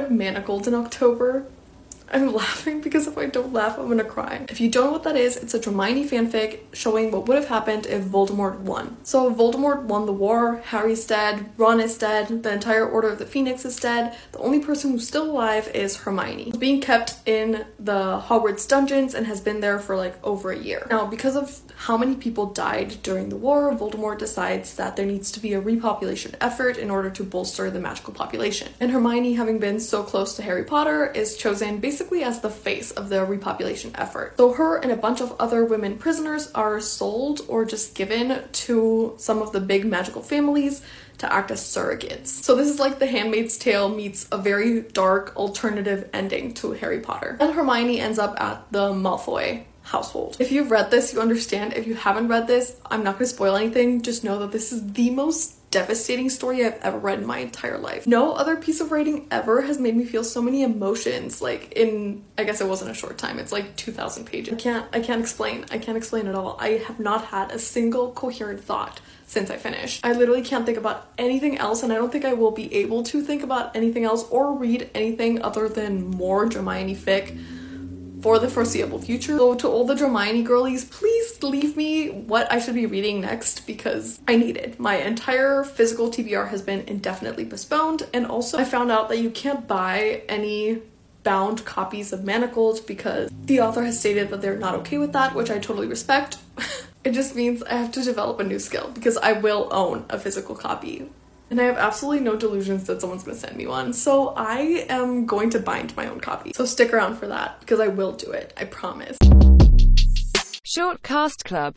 read Manacled in October. I'm laughing because if I don't laugh, I'm gonna cry. If you don't know what that is, it's a Hermione fanfic showing what would have happened if Voldemort won. So Voldemort won the war, Harry's dead, Ron is dead, the entire Order of the Phoenix is dead. The only person who's still alive is Hermione. Being kept in the Hogwarts dungeons and has been there for like over a year. Now, because of how many people died during the war, Voldemort decides that there needs to be a repopulation effort in order to bolster the magical population. And Hermione, having been so close to Harry Potter, is chosen basically as the face of the repopulation effort. So her and a bunch of other women prisoners are sold or just given to some of the big magical families to act as surrogates. So this is like The Handmaid's Tale meets a very dark alternative ending to Harry Potter. And Hermione ends up at the Malfoy household. If you've read this, you understand. If you haven't read this, I'm not to spoil anything. Just know that this is the most devastating story I've ever read in my entire life. No other piece of writing ever has made me feel so many emotions like in I guess it wasn't a short time. It's like 2000 pages. I can't I can't explain. I can't explain at all. I have not had a single coherent thought since I finished. I literally can't think about anything else and I don't think I will be able to think about anything else or read anything other than more Hermione fic for the foreseeable future. So to all the Hermione girlies, please leave me what I should be reading next because I need it. My entire physical TBR has been indefinitely postponed and also I found out that you can't buy any bound copies of Manacled because the author has stated that they're not okay with that, which I totally respect. it just means I have to develop a new skill because I will own a physical copy and I have absolutely no delusions that someone's gonna send me one. So I am going to bind my own copy. So stick around for that because I will do it. I promise. Short Cast Club